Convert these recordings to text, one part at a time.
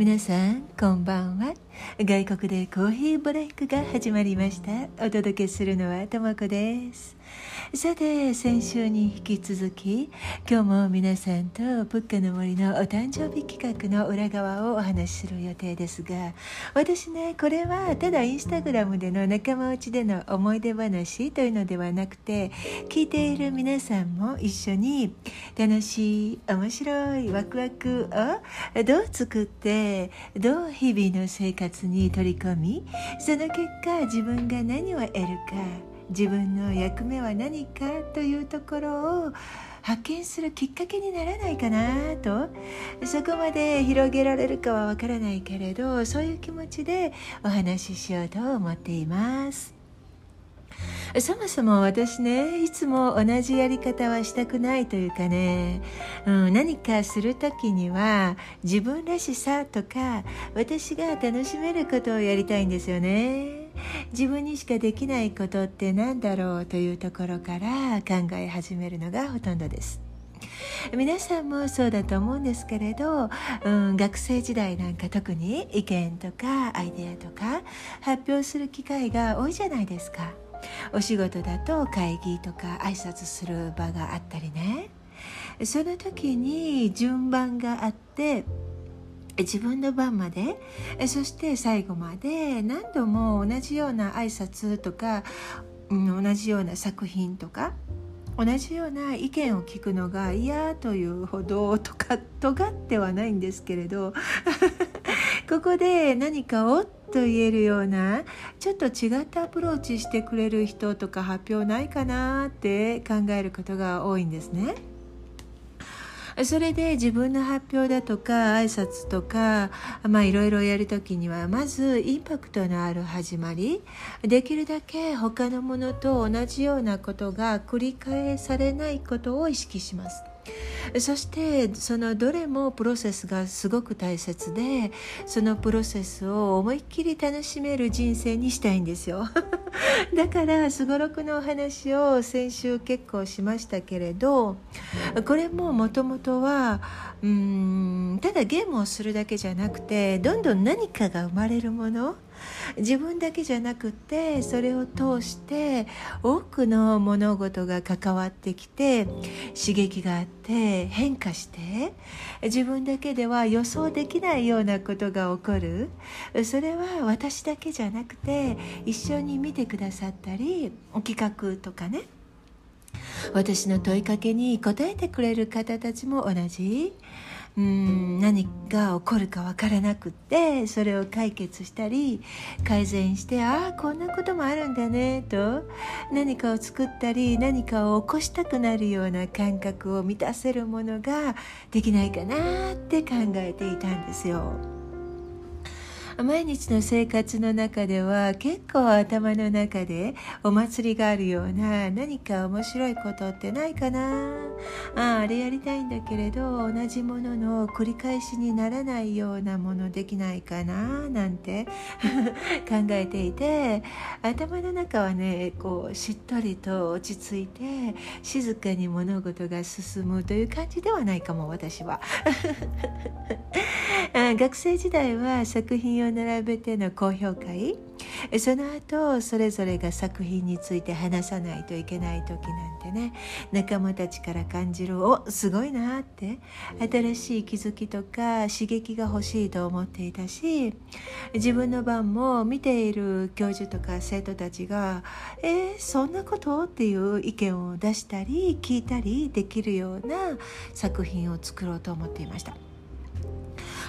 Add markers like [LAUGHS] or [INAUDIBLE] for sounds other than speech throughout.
皆さん。こんばんは。外国でコーヒーブレイクが始まりました。お届けするのはともこです。さて先週に引き続き今日も皆さんとプッカの森のお誕生日企画の裏側をお話しする予定ですが私ねこれはただインスタグラムでの仲間内での思い出話というのではなくて聞いている皆さんも一緒に楽しい面白いワクワクをどう作ってどう日々の生活に取り込みその結果自分が何を得るか自分の役目は何かというところを発見するきっかけにならないかなとそこまで広げられるかはわからないけれどそういう気持ちでお話ししようと思っています。そもそも私ねいつも同じやり方はしたくないというかね、うん、何かする時には自分らしさとか私が楽しめることをやりたいんですよね。自分にしかできないことって何だろうというところから考え始めるのがほとんどです。皆さんもそうだと思うんですけれど、うん、学生時代なんか特に意見とかアイデアとか発表する機会が多いじゃないですか。お仕事だと会議とか挨拶する場があったりね。その時に順番があって自分の番までそして最後まで何度も同じような挨拶とか、同じような作品とか同じような意見を聞くのが嫌というほどとか尖ってはないんですけれど [LAUGHS] ここで何かをと言えるようなちょっと違ったアプローチしてくれる人とか発表ないかなって考えることが多いんですね。それで自分の発表だとか挨拶とかまあいろいろやるときにはまずインパクトのある始まりできるだけ他のものと同じようなことが繰り返されないことを意識します。そしてそのどれもプロセスがすごく大切でそのプロセスを思いっきり楽しめる人生にしたいんですよ。[LAUGHS] だからすごろくのお話を先週結構しましたけれどこれももともとはうんただゲームをするだけじゃなくてどんどん何かが生まれるもの自分だけじゃなくてそれを通して多くの物事が関わってきて刺激があって変化して自分だけでは予想できないようなことが起こる。それは私だけじゃなくて一緒に見てくださったり企画とかね。私の問いかけに答えてくれる方たちも同じ。うん何が起こるか分からなくってそれを解決したり改善してああこんなこともあるんだねと何かを作ったり何かを起こしたくなるような感覚を満たせるものができないかなって考えていたんですよ。毎日の生活の中では結構頭の中でお祭りがあるような何か面白いことってないかな。ああれやりたいんだけれど同じものの繰り返しにならないようなものできないかななんて [LAUGHS] 考えていて頭の中はねこうしっとりと落ち着いて静かに物事が進むという感じではないかも私は。[LAUGHS] 学生時代は作品を並べての高評会その後それぞれが作品について話さないといけない時なんてね仲間たちから感じるおすごいなって新しい気づきとか刺激が欲しいと思っていたし自分の番も見ている教授とか生徒たちが「えー、そんなこと?」っていう意見を出したり聞いたりできるような作品を作ろうと思っていました。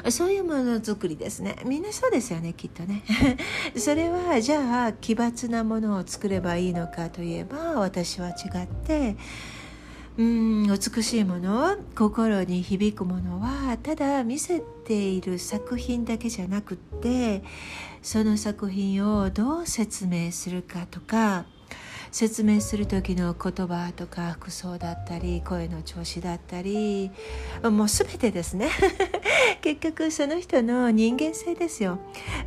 そういうものづくりですね。みんなそうですよねきっとね。[LAUGHS] それはじゃあ奇抜なものを作ればいいのかといえば私は違ってうん美しいもの心に響くものはただ見せている作品だけじゃなくってその作品をどう説明するかとか説明する時の言葉とか服装だったり声の調子だったりもう全てですね。[LAUGHS] 結局その人の人間性ですよ。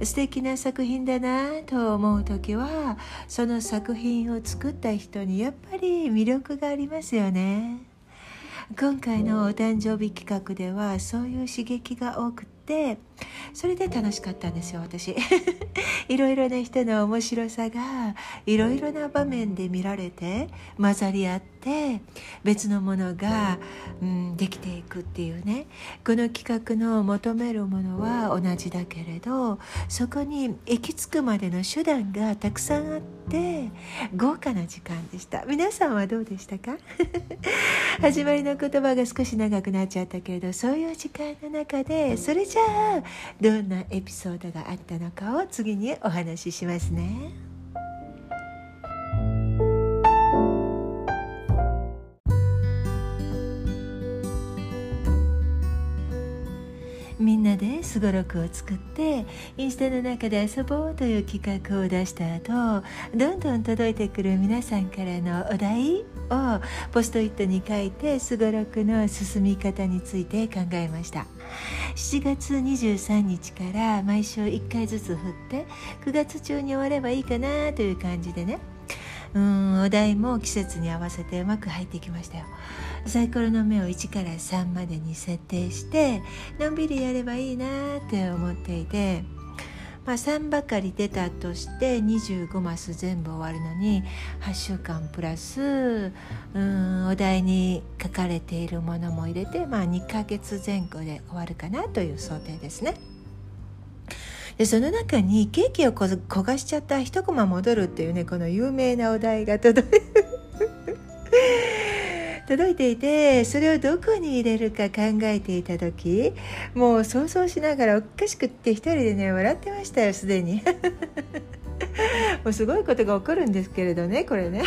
素敵な作品だなと思う時はその作品を作った人にやっぱり魅力がありますよね。今回のお誕生日企画ではそういう刺激が多くてそれで楽しかったんですよ私。[LAUGHS] いろいろな人の面白さがいろいろな場面で見られて混ざり合って別のものが、うん、できていくっていうね。この企画の求めるものは同じだけれどそこに行き着くまでの手段がたくさんあって豪華な時間でした。皆さんはどうでしたか？[LAUGHS] 始まりの言葉が少し長くなっちゃったけれどそういう時間の中でそれじゃあどんなエピソードがあったのかを次にお話ししますね。みんなですごろくを作ってインスタの中で遊ぼうという企画を出した後どんどん届いてくる皆さんからのお題をポストイットに書いてすごろくの進み方について考えました。7月23日から毎週1回ずつ振って9月中に終わればいいかなという感じでね。うんお題も季節に合わせてうまく入ってきましたよ。サイコロの目を1から3までに設定してのんびりやればいいなって思っていて、まあ、3ばかり出たとして25マス全部終わるのに8週間プラスうんお題に書かれているものも入れて、まあ、2ヶ月前後で終わるかなという想定ですね。でその中にケーキを焦がしちゃった一コマ戻るっていうねこの有名なお題が届いて届いていてそれをどこに入れるか考えていた時もう想像しながらおかしくって一人でね笑ってましたよすでに。[LAUGHS] もうすごいことが起こるんですけれどねこれね。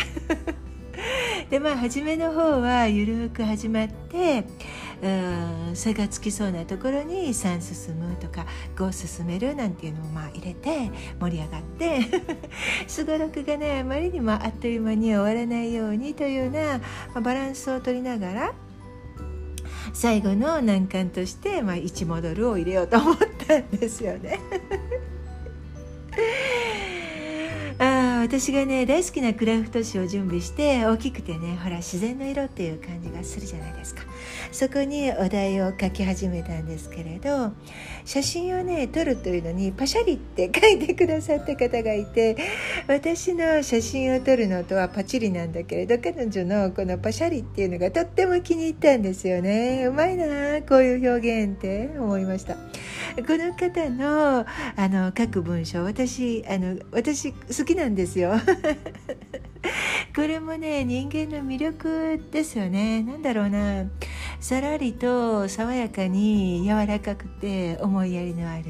でまあ初めの方はゆるく始まってうん差がつきそうなところに3進むとか5進めるなんていうのをまあ入れて盛り上がって [LAUGHS] すごろくがねあまりにもあっという間に終わらないようにというような、ま、バランスを取りながら最後の難関として、まあ、1モドルを入れようと思ったんですよね。私がね大好きなクラフト紙を準備して大きくてねほら自然の色っていう感じがするじゃないですか。そこにお題を書き始めたんですけれど写真をね撮るというのにパシャリって書いてくださった方がいて私の写真を撮るのとはパチリなんだけれど彼女のこのパシャリっていうのがとっても気に入ったんですよね。うまいなこういう表現って思いました。この方のあの書く文章私あの私好きなんですよ。[LAUGHS] これもね人間の魅力ですよね。何だろうな。さらりと爽やかに柔らかくて思いやりのある、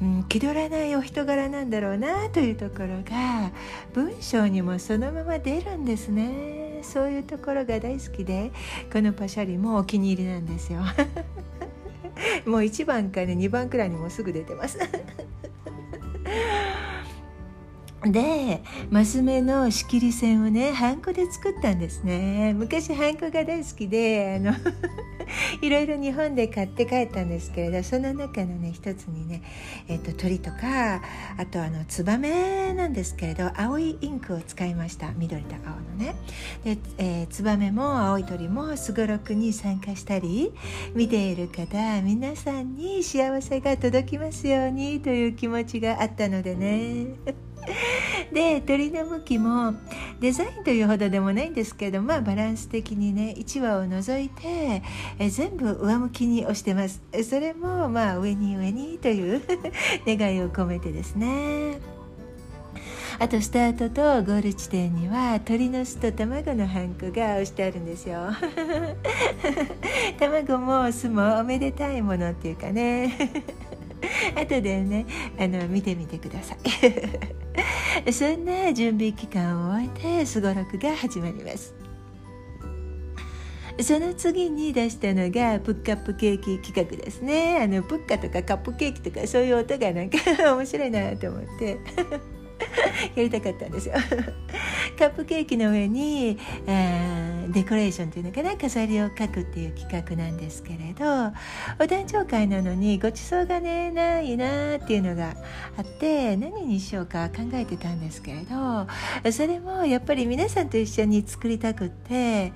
うん、気取らないお人柄なんだろうなというところが文章にもそのまま出るんですね。そういうところが大好きでこのパシャリもお気に入りなんですよ。[LAUGHS] もう1番かね2番くらいにもすぐ出てます。でマス目の仕切り線をねハンコで作ったんですね。昔ハンコが大好きであの [LAUGHS] いろいろ日本で買って帰ったんですけれどその中のね一つにね、えーと、鳥とかあとあのツバメなんですけれど青いインクを使いました。緑と青のね。で、えー、ツバメも青い鳥もすごろくに参加したり見ている方皆さんに幸せが届きますようにという気持ちがあったのでね。で鳥の向きもデザインというほどでもないんですけどまあバランス的にね1羽を除いてえ全部上向きに押してます。それもまあ上に上にという [LAUGHS] 願いを込めてですね。あとスタートとゴール地点には鳥の巣と卵のハンコが押してあるんですよ。[LAUGHS] 卵も巣もおめでたいものっていうかね。[LAUGHS] 後でねあの見てみてください。[LAUGHS] そんな準備期間を終えてすごろくが始まります。その次に出したのがプッカップケーキ企画ですね。あのプッカとかカップケーキとかそういう音がなんか [LAUGHS] 面白いなと思って。やりたかったんですよ。カップケーキの上に、えーー、デコレーションというのかな飾りを描くっていう企画なんですけれどお誕生会なのにごちそうがねないなっていうのがあって何にしようか考えてたんですけれどそれもやっぱり皆さんと一緒に作りたくって、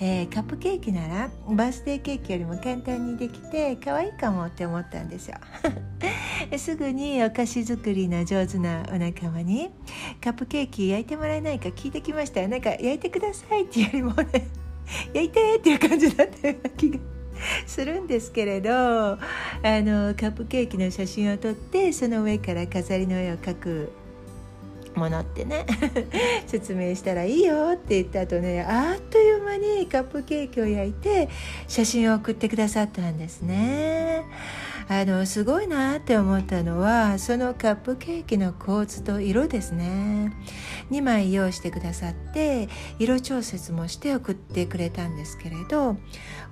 えー、カップケーキならバースデーケーキよりも簡単にできて可愛いかもって思ったんですよ。[LAUGHS] すぐにお菓子作りの上手なお仲間にカップケーキ焼いてもらえないか聞いてきましたなんか焼いてくださいっていうよりも [LAUGHS] 焼いてっていう感じだったような気がするんですけれどあのカップケーキの写真を撮ってその上から飾りの絵を描くものってね [LAUGHS] 説明したらいいよって言った後ねあっという間にカップケーキを焼いて写真を送ってくださったんですね。あのすごいなって思ったのはそのカップケーキの構図と色ですね。2枚用意してくださって色調節もして送ってくれたんですけれど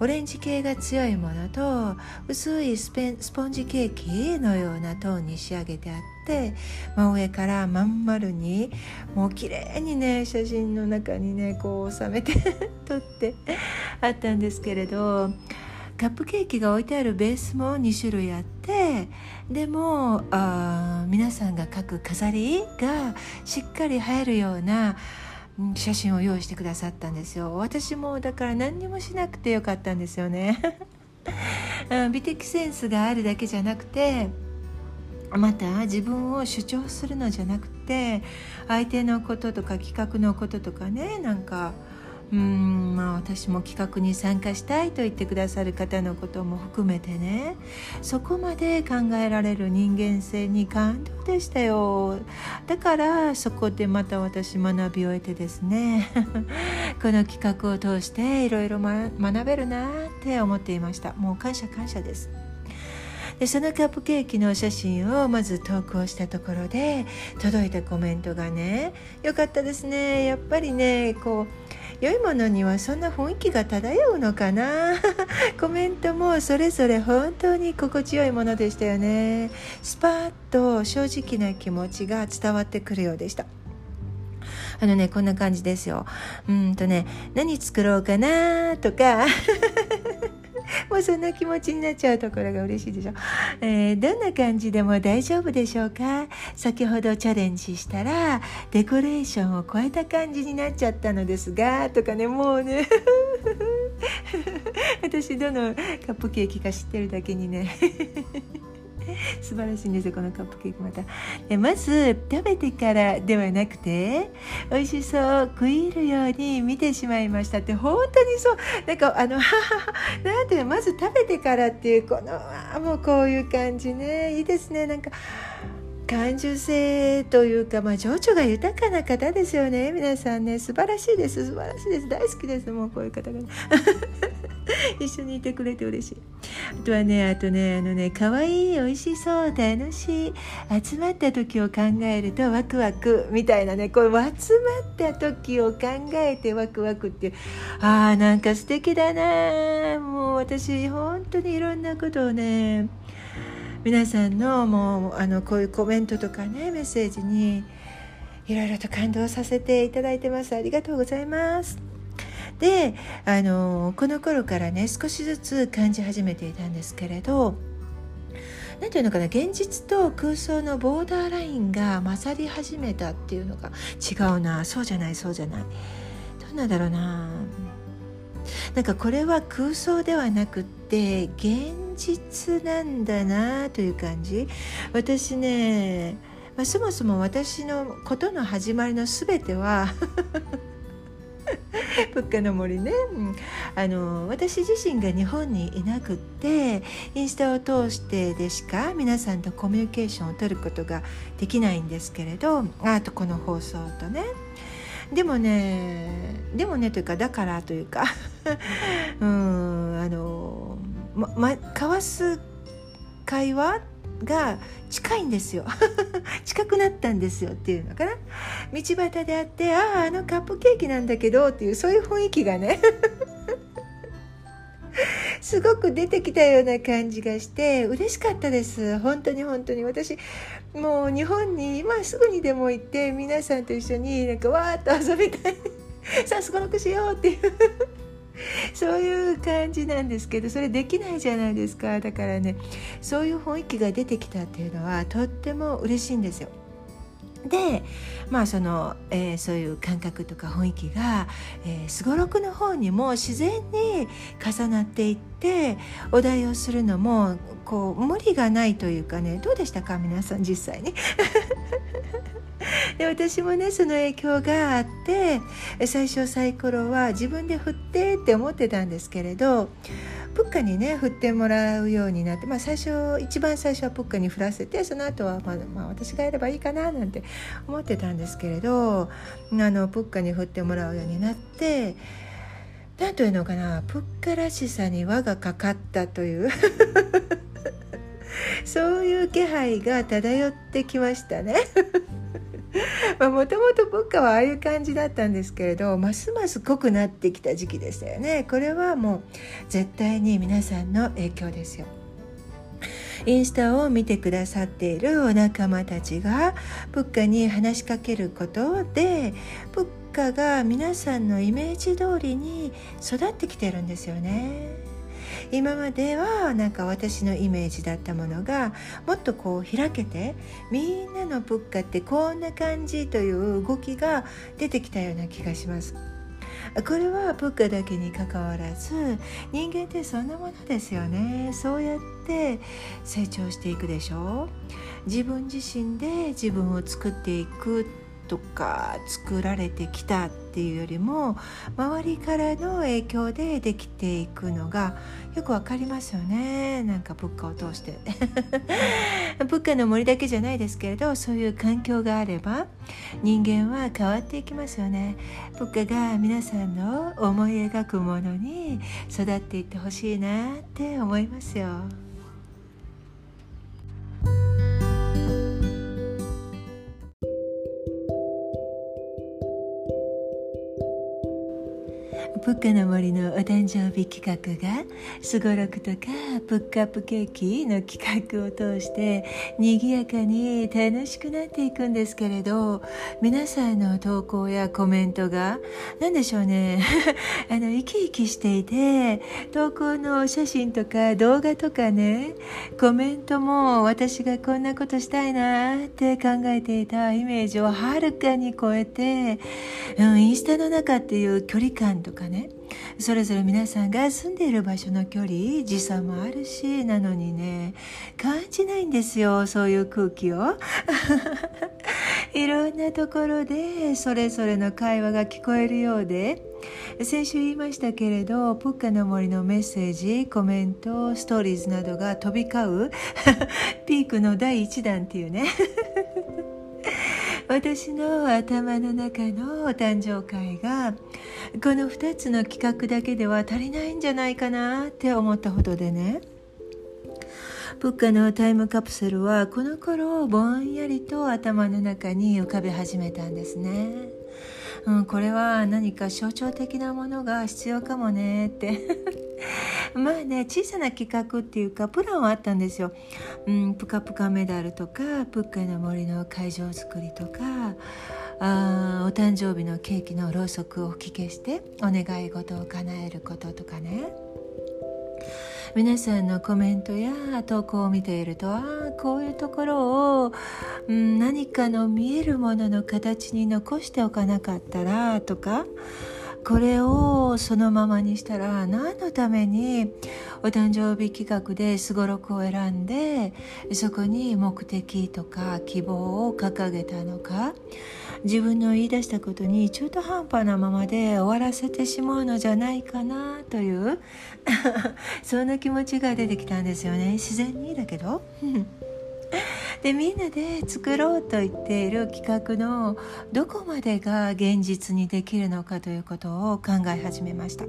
オレンジ系が強いものと薄いスペンスポンジケーキのようなトーンに仕上げてあって真上からまん丸にもう綺麗にね写真の中にねこう収めて [LAUGHS] 撮ってあったんですけれどカップケーキが置いてあるベースも2種類あってでもあ皆さんが描く飾りがしっかり映えるような写真を用意してくださったんですよ。私もだから何にもしなくてよかったんですよね。[LAUGHS] 美的センスがあるだけじゃなくてまた自分を主張するのじゃなくて相手のこととか企画のこととかねなんかうんまあ私も企画に参加したいと言ってくださる方のことも含めてね。そこまで考えられる人間性に感動でしたよ。だからそこでまた私学び終えてですね。[LAUGHS] この企画を通していろいろ学べるなって思っていました。もう感謝感謝です。でそのカップケーキの写真をまず投稿したところで届いたコメントがね良かったですね。やっぱりねこう良いものにはそんな雰囲気が漂うのかな？[LAUGHS] コメントもそれぞれ本当に心地よいものでしたよね。スパッと正直な気持ちが伝わってくるようでした。あのねこんな感じですよ。うんとね何作ろうかなとか。もうそんな気持ちになっちゃうところが嬉しいでしょ、えー、どんな感じでも大丈夫でしょうか？先ほどチャレンジしたらデコレーションを超えた感じになっちゃったのですがとかねもうね。[LAUGHS] 私どのカップケーキか知ってるだけにね。[LAUGHS] 素晴らしいんですよこのカップケーキまた。でまず食べてからではなくて美味しそう食い入るように見てしまいましたって本当にそう。なんかあのなんていうまず食べてからっていうこのあもうこういう感じね。いいですね。なんか感受性というか、まあ、情緒が豊かな方ですよね。皆さんね素晴らしいです。素晴らしいです。大好きです。もうこういう方が、ね、[LAUGHS] 一緒にいてくれて嬉しい。あとはねあとねあのね可愛い美味しそう楽しい。集まった時を考えるとワクワクみたいなねこう集まった時を考えてワクワクっていう。あーなんか素敵だなもう私本当にいろんなことをね皆さんのもうあのこういうコメントとかねメッセージにいろいろと感動させていただいてます。ありがとうございます。であのこの頃からね少しずつ感じ始めていたんですけれど何ていうのかな現実と空想のボーダーラインが勝り始めたっていうのが違うな。そうじゃないそうじゃない。どうなんだろうな。なんかこれは空想ではなくって現実なんだなという感じ。私ね、まあ、そもそも私のことの始まりの全ては [LAUGHS] 物価の森ね、あの私自身が日本にいなくってインスタを通してでしか皆さんとコミュニケーションを取ることができないんですけれどあとこの放送とね。でもねでもねというかだからというか [LAUGHS] うんあのま、ま、交わす会話が近いんですよ。[LAUGHS] 近くなったんですよっていうのかな。道端であってあああのカップケーキなんだけどっていうそういう雰囲気がね。[LAUGHS] すごく出てきたような感じがして嬉しかったです。本当に本当に。私もう日本に今すぐにでも行って皆さんと一緒になんかわーっと遊びたい。[LAUGHS] さあすごろくしようっていう。[LAUGHS] そういう感じなんですけどそれできないじゃないですかだからねそういう雰囲気が出てきたっていうのはとっても嬉しいんですよ。でまあその、えー、そういう感覚とか雰囲気がすごろくの方にも自然に重なっていってお題をするのもこう無理がないというかねどうでしたか？皆さん実際に。[LAUGHS] で私もねその影響があって最初サイコロは自分で振ってって思ってたんですけれどプッカにね振ってもらうようになって、まあ、最初一番最初はプッカに振らせてその後はまあ、まあ、私がやればいいかななんて思ってたんですけれどあのプッカに振ってもらうようになって何というのかなプッカらしさに輪がかかったという [LAUGHS] そういう気配が漂ってきましたね。もともと物価はああいう感じだったんですけれどますます濃くなってきた時期でしたよねこれはもう絶対に皆さんの影響ですよインスタを見てくださっているお仲間たちがプッカに話しかけることでプッカが皆さんのイメージ通りに育ってきてるんですよね。今まではなんか私のイメージだったものがもっとこう開けてみんなの物価ってこんな感じという動きが出てきたような気がします。これは物価だけにかかわらず人間ってそんなものですよね。そうやって成長していくでしょ。う自分自身で自分を作っていく。とか作られてきたっていうよりも周りからの影響でできていくのがよくわかりますよね。なんか物価を通して。物価の森だけじゃないですけれどそういう環境があれば人間は変わっていきますよね。物価が皆さんの思い描くものに育っていってほしいなって思いますよ。プッカの森のお誕生日企画がすごろくとかプックアップケーキの企画を通して賑やかに楽しくなっていくんですけれど皆さんの投稿やコメントが何でしょうね。[LAUGHS] あの生き生きしていて投稿の写真とか動画とかねコメントも私がこんなことしたいなって考えていたイメージをはるかに超えて、うん、インスタの中っていう距離感とかねそれぞれ皆さんが住んでいる場所の距離時差もあるしなのにね感じないんですよそういう空気を。[LAUGHS] いろんなところでそれぞれの会話が聞こえるようで。先週言いましたけれどプッカの森のメッセージコメントストーリーズなどが飛び交う [LAUGHS] ピークの第1弾っていうね。私の頭の中のお誕生会がこの2つの企画だけでは足りないんじゃないかなって思ったほどでねプッカのタイムカプセルはこの頃ぼんやりと頭の中に浮かび始めたんですね。うん、これは何か象徴的なものが必要かもねって。[LAUGHS] まあね小さな企画っていうかプランはあったんですよ、うん、プカプカメダルとかプッカの森の会場作りとかあお誕生日のケーキのろうそくを吹き消してお願い事を叶えることとかね。皆さんのコメントや投稿を見ているとああこういうところを、うん、何かの見えるものの形に残しておかなかったらとかこれをそのままにしたら何のためにお誕生日企画ですごろくを選んでそこに目的とか希望を掲げたのか自分の言い出したことに中途半端なままで終わらせてしまうのじゃないかなという [LAUGHS] そんな気持ちが出てきたんですよね。自然にだけど。[LAUGHS] でみんなで作ろうと言っている企画のどこまでが現実にできるのかということを考え始めました。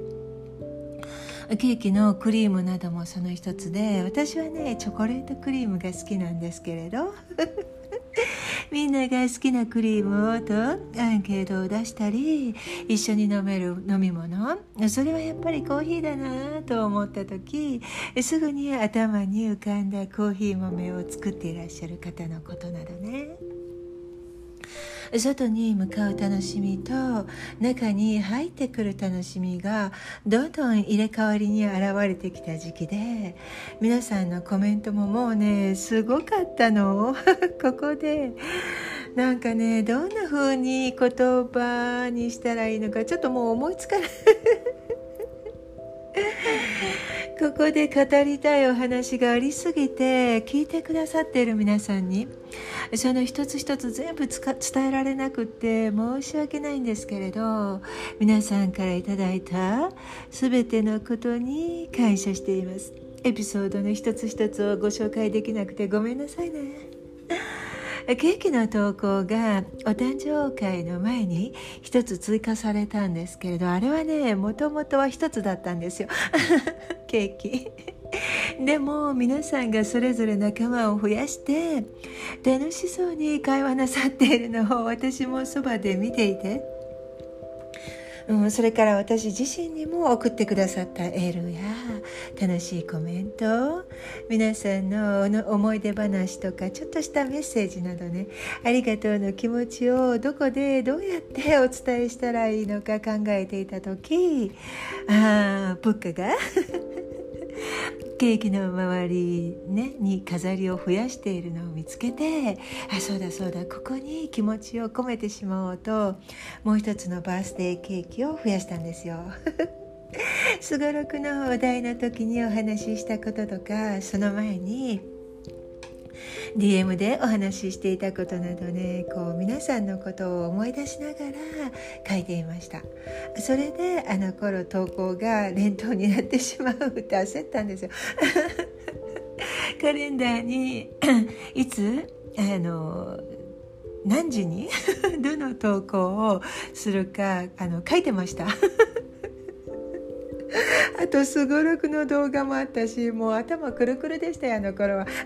ケーキのクリームなどもその一つで私はねチョコレートクリームが好きなんですけれど。[LAUGHS] みんなが好きなクリームをとアンケートを出したり一緒に飲める飲み物。それはやっぱりコーヒーだなと思った時すぐに頭に浮かんだコーヒー豆を作っていらっしゃる方のことなどね。外に向かう楽しみと中に入ってくる楽しみがどんどん入れ替わりに現れてきた時期で皆さんのコメントももうねすごかったの。[LAUGHS] ここで。なんかねどんな風に言葉にしたらいいのかちょっともう思いつかない。ここで語りたいお話がありすぎて聞いてくださっている皆さんにその一つ一つ全部伝えられなくて申し訳ないんですけれど皆さんからいただいた全てのことに感謝しています。エピソードの一つ一つをご紹介できなくてごめんなさいね。ケーキの投稿がお誕生会の前に一つ追加されたんですけれどあれはねもともとは一つだったんですよ。[LAUGHS] ケーキ。[LAUGHS] でも皆さんがそれぞれ仲間を増やして楽しそうに会話なさっているのを私もそばで見ていてうん、それから私自身にも送ってくださったエールや楽しいコメント皆さんの思い出話とかちょっとしたメッセージなどねありがとうの気持ちをどこでどうやって [LAUGHS] お伝えしたらいいのか考えていた時ああ物価が [LAUGHS] ケーキの周り、ね、に飾りを増やしているのを見つけてあそうだそうだここに気持ちを込めてしまおうともう一つのバースデーケーキを増やしたんですよ。[LAUGHS] すごろくのお題の時にお話ししたこととかその前に DM でお話ししていたことなどねこう皆さんのことを思い出しながら書いていました。それであの頃投稿が連投になってしまうって焦ったんですよ。カレンダーにいつあの何時にどの投稿をするかあの書いてました。あとすごろくの動画もあったしもう頭くるくるでしたよあの頃は。[LAUGHS]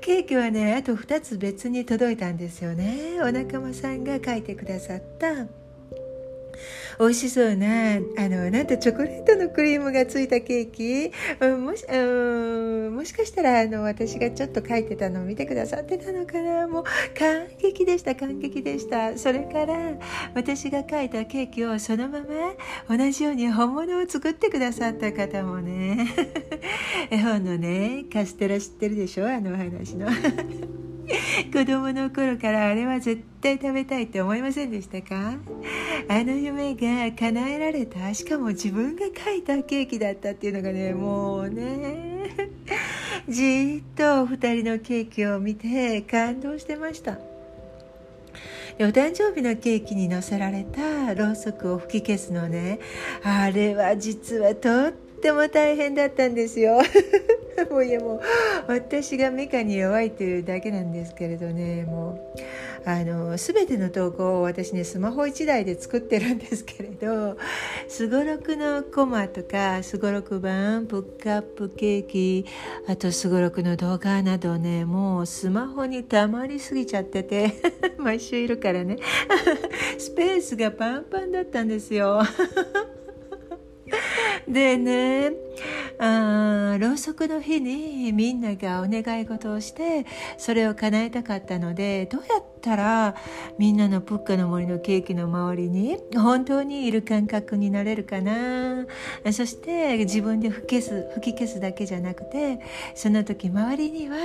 ケーキはねあと2つ別に届いたんですよね。お仲間さんが書いてくださった。美味しそうなあのなんとチョコレートのクリームがついたケーキ、うん、もしうんもしかしたらあの私がちょっと書いてたのを見てくださってたのかな？もう感激でした感激でした。それから私が書いたケーキをそのまま同じように本物を作ってくださった方もね。[LAUGHS] 絵本のねカステラ知ってるでしょ？あのお話の。[LAUGHS] 子供の頃からあれは絶対食べたいって思いませんでしたか？あの夢が叶えられた。しかも自分が描いたケーキだったっていうのがねもうね。じっとお二人のケーキを見て感動してました。お誕生日のケーキに乗せられたろうそくを吹き消すのね。あれは実はとっても大変だったんですよ。[LAUGHS] もういやもう私がメカに弱いというだけなんですけれどね。もうあの全ての投稿を私ねスマホ1台で作ってるんですけれどすごろくのコマとかすごろく版ブックアップケーキあとすごろくの動画などねもうスマホにたまりすぎちゃってて [LAUGHS] 毎週いるからね。[LAUGHS] スペースがパンパンだったんですよ。[LAUGHS] でねあろうそくの日にみんながお願い事をしてそれを叶えたかったのでどうやってたらみんなのプッカの森のケーキの周りに本当にいる感覚になれるかな。そして自分で吹き消す吹き消すだけじゃなくてその時周りには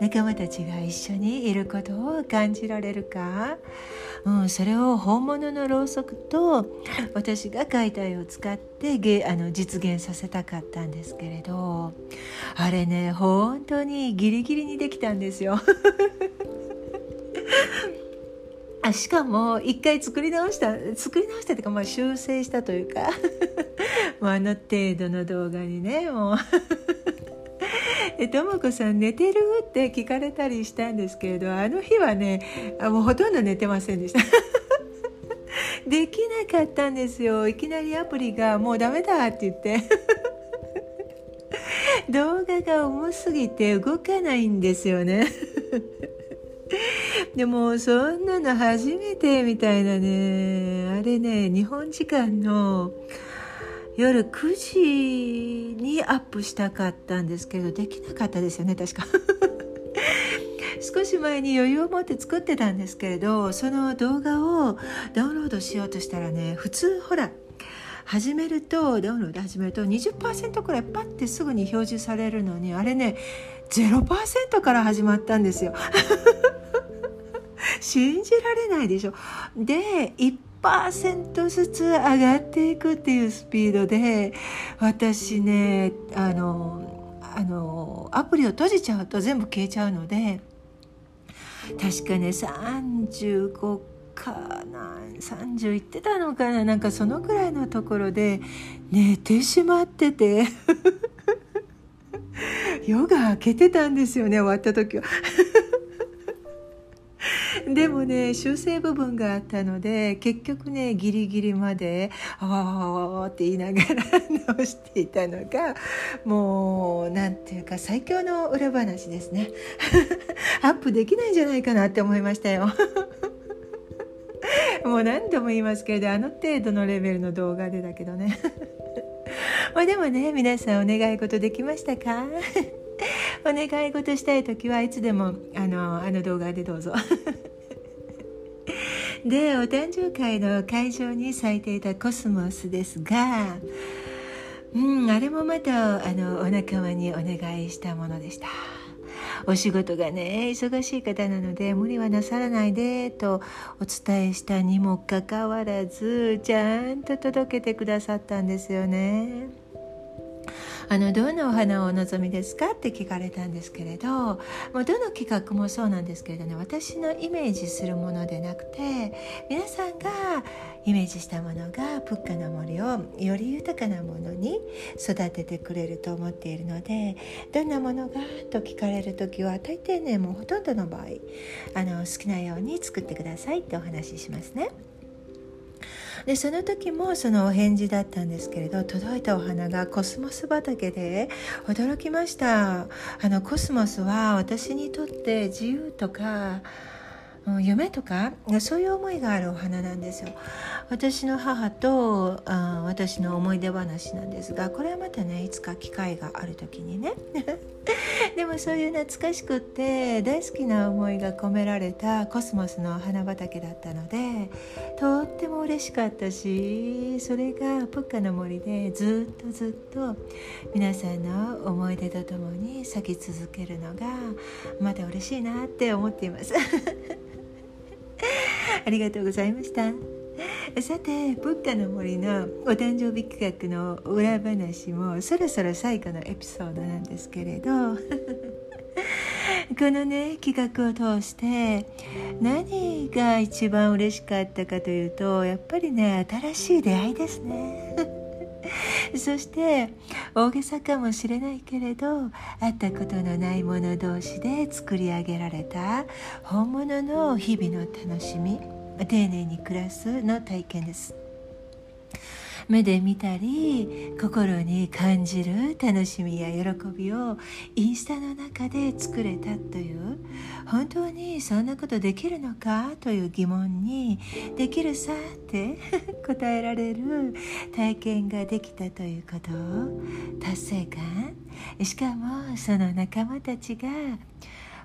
仲間たちが一緒にいることを感じられるか、うん、それを本物のろうそくと私が解体を使ってあの実現させたかったんですけれどあれね本当にギリギリにできたんですよ。あしかも一回作り直した作り直したというか、まあ、修正したというか [LAUGHS] もうあの程度の動画にねもう。でとも子さん寝てる？って聞かれたりしたんですけれどあの日はねもうほとんど寝てませんでした。[LAUGHS] できなかったんですよ。いきなりアプリがもうダメだって言って。[LAUGHS] 動画が重すぎて動かないんですよね。でもそんなの初めてみたいなね。あれね日本時間の夜9時にアップしたかったんですけどできなかったですよね確か。[LAUGHS] 少し前に余裕を持って作ってたんですけれどその動画をダウンロードしようとしたらね普通ほら始めるとダウンロード始めると20%くらいパッてすぐに表示されるのにあれね0%から始まったんですよ。信じられないでしょ。で1%ずつ上がっていくっていうスピードで私ねあのあのアプリを閉じちゃうと全部消えちゃうので確かね35かな30いってたのかななんかそのくらいのところで寝てしまってて。[LAUGHS] 夜が明けてたんですよね終わった時は。[LAUGHS] でもね修正部分があったので結局ねギリギリまで「あわって言いながら直していたのがもう何ていうか最強の裏話ですね。[LAUGHS] アップできないんじゃないかなって思いましたよ。[LAUGHS] もう何度も言いますけれどあの程度のレベルの動画でだけどね。まあでもね皆さんお願い事できましたか？お願い事したい時はいつでもあのあの動画でどうぞ [LAUGHS] でお誕生会の会場に咲いていたコスモスですがうんあれもまたあのお仲間にお願いしたものでしたお仕事がね忙しい方なので無理はなさらないでとお伝えしたにもかかわらずちゃんと届けてくださったんですよね。あのどんなお花をお望みですかって聞かれたんですけれどもうどの企画もそうなんですけれどね私のイメージするものでなくて皆さんがイメージしたものがプッカの森をより豊かなものに育ててくれると思っているのでどんなものがと聞かれる時は大抵ねもうほとんどの場合あの好きなように作ってくださいってお話ししますね。でその時もそのお返事だったんですけれど届いたお花がコスモス畑で驚きました。あのコスモスは私にとって自由とか夢とかそういう思いがあるお花なんですよ。私の母とあ私の思い出話なんですがこれはまたねいつか機会がある時にね。[LAUGHS] でもそういう懐かしくって大好きな思いが込められたコスモスの花畑だったのでとっても嬉しかったしそれがプッカの森でずっとずっと皆さんの思い出とともに咲き続けるのがまた嬉しいなって思っています。[LAUGHS] ありがとうございました。さてブッカの森のお誕生日企画の裏話もそろそろ最後のエピソードなんですけれど。[LAUGHS] このね企画を通して何が一番嬉しかったかというとやっぱりね新しい出会いですね。[LAUGHS] そして大げさかもしれないけれど会ったことのない者同士で作り上げられた本物の日々の楽しみ丁寧に暮らすの体験です。目で見たり心に感じる楽しみや喜びをインスタの中で作れたという本当にそんなことできるのかという疑問にできるさって [LAUGHS] 答えられる体験ができたということ達成感しかもその仲間たちが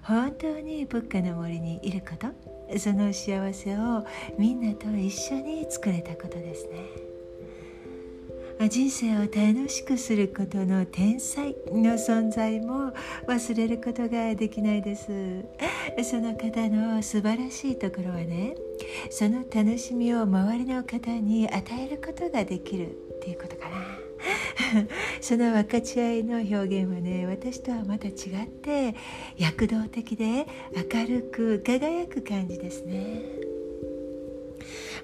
本当に物価の森にいることその幸せをみんなと一緒に作れたことですね。人生を楽しくすることの天才の存在も忘れることができないです。その方の素晴らしいところはねその楽しみを周りの方に与えることができるっていうことかな。[LAUGHS] その分かち合いの表現はね私とはまた違って躍動的で明るく輝く感じですね。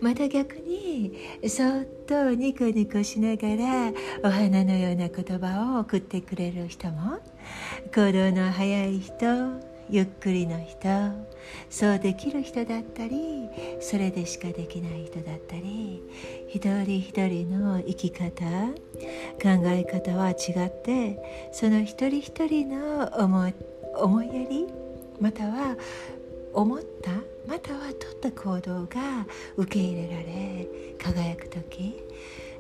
また逆にそっとニコニコしながらお花のような言葉を送ってくれる人も行動の早い人ゆっくりの人そうできる人だったりそれでしかできない人だったり一人一人の生き方考え方は違ってその一人一人の思思いやりまたは思ったまたは取った行動が受け入れられ輝く時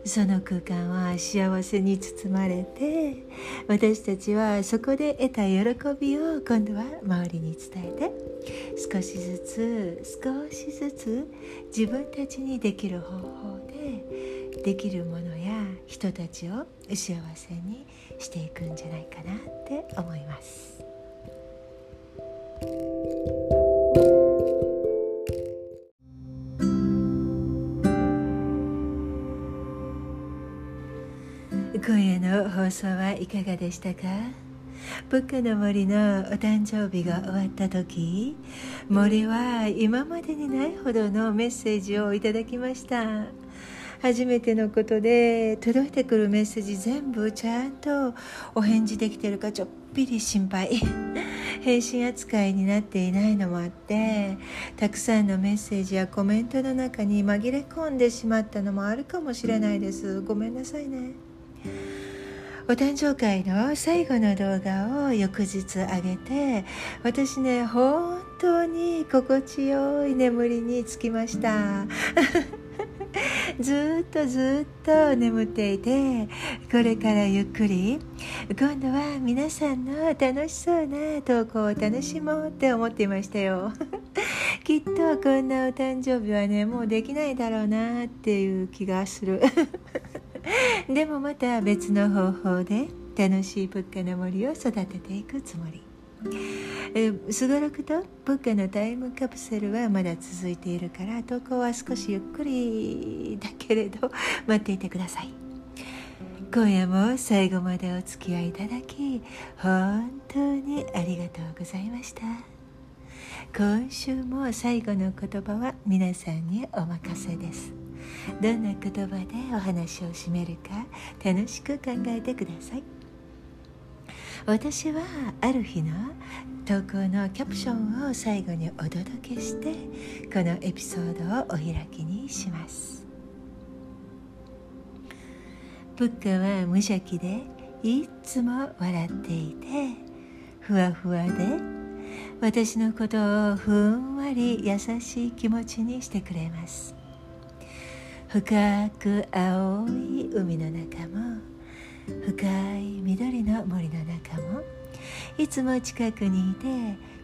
その空間は幸せに包まれて私たちはそこで得た喜びを今度は周りに伝えて少しずつ少しずつ自分たちにできる方法でできるものや人たちを幸せにしていくんじゃないかなって思います。送はいかがでしたか？ブッの森のお誕生日が終わった時森は今までにないほどのメッセージをいただきました。初めてのことで届いてくるメッセージ全部ちゃんとお返事できてるかちょっぴり心配。返信扱いになっていないのもあってたくさんのメッセージやコメントの中に紛れ込んでしまったのもあるかもしれないです。ごめんなさいね。お誕生会の最後の動画を翌日上げて私ね本当に心地よい眠りにつきました。[LAUGHS] ずっとずっと眠っていてこれからゆっくり今度は皆さんの楽しそうな投稿を楽しもうって思っていましたよ。[LAUGHS] きっとこんなお誕生日はねもうできないだろうなっていう気がする。[LAUGHS] でもまた別の方法で楽しい物価の森を育てていくつもり。すごろくと物価のタイムカプセルはまだ続いているから投稿は少しゆっくりだけれど [LAUGHS] 待っていてください。今夜も最後までお付き合いいただき本当にありがとうございました。今週も最後の言葉は皆さんにお任せです。どんな言葉でお話を締めるか楽しく考えてください。私はある日の投稿のキャプションを最後にお届けしてこのエピソードをお開きにします。プッカは無邪気でいつも笑っていてふわふわで私のことをふんわり優しい気持ちにしてくれます。深く青い海の中も深い緑の森の中もいつも近くにいて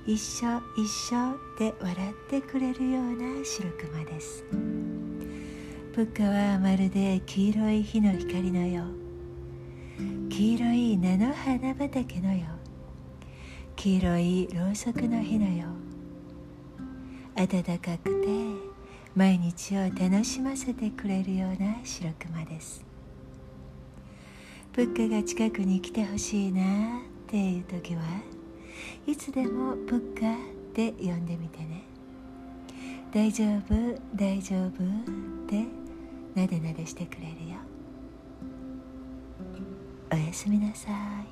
一緒一緒って笑ってくれるような白熊です。プッカはまるで黄色い火の光のよう。黄色い菜の花畑のよう。黄色いろうそくの火のよう。暖かくて毎日を楽しませてくれるような白熊です。プッカが近くに来てほしいなっていう時はいつでもプッカって呼んでみてね。大丈夫大丈夫ってなでなでしてくれるよ。おやすみなさい。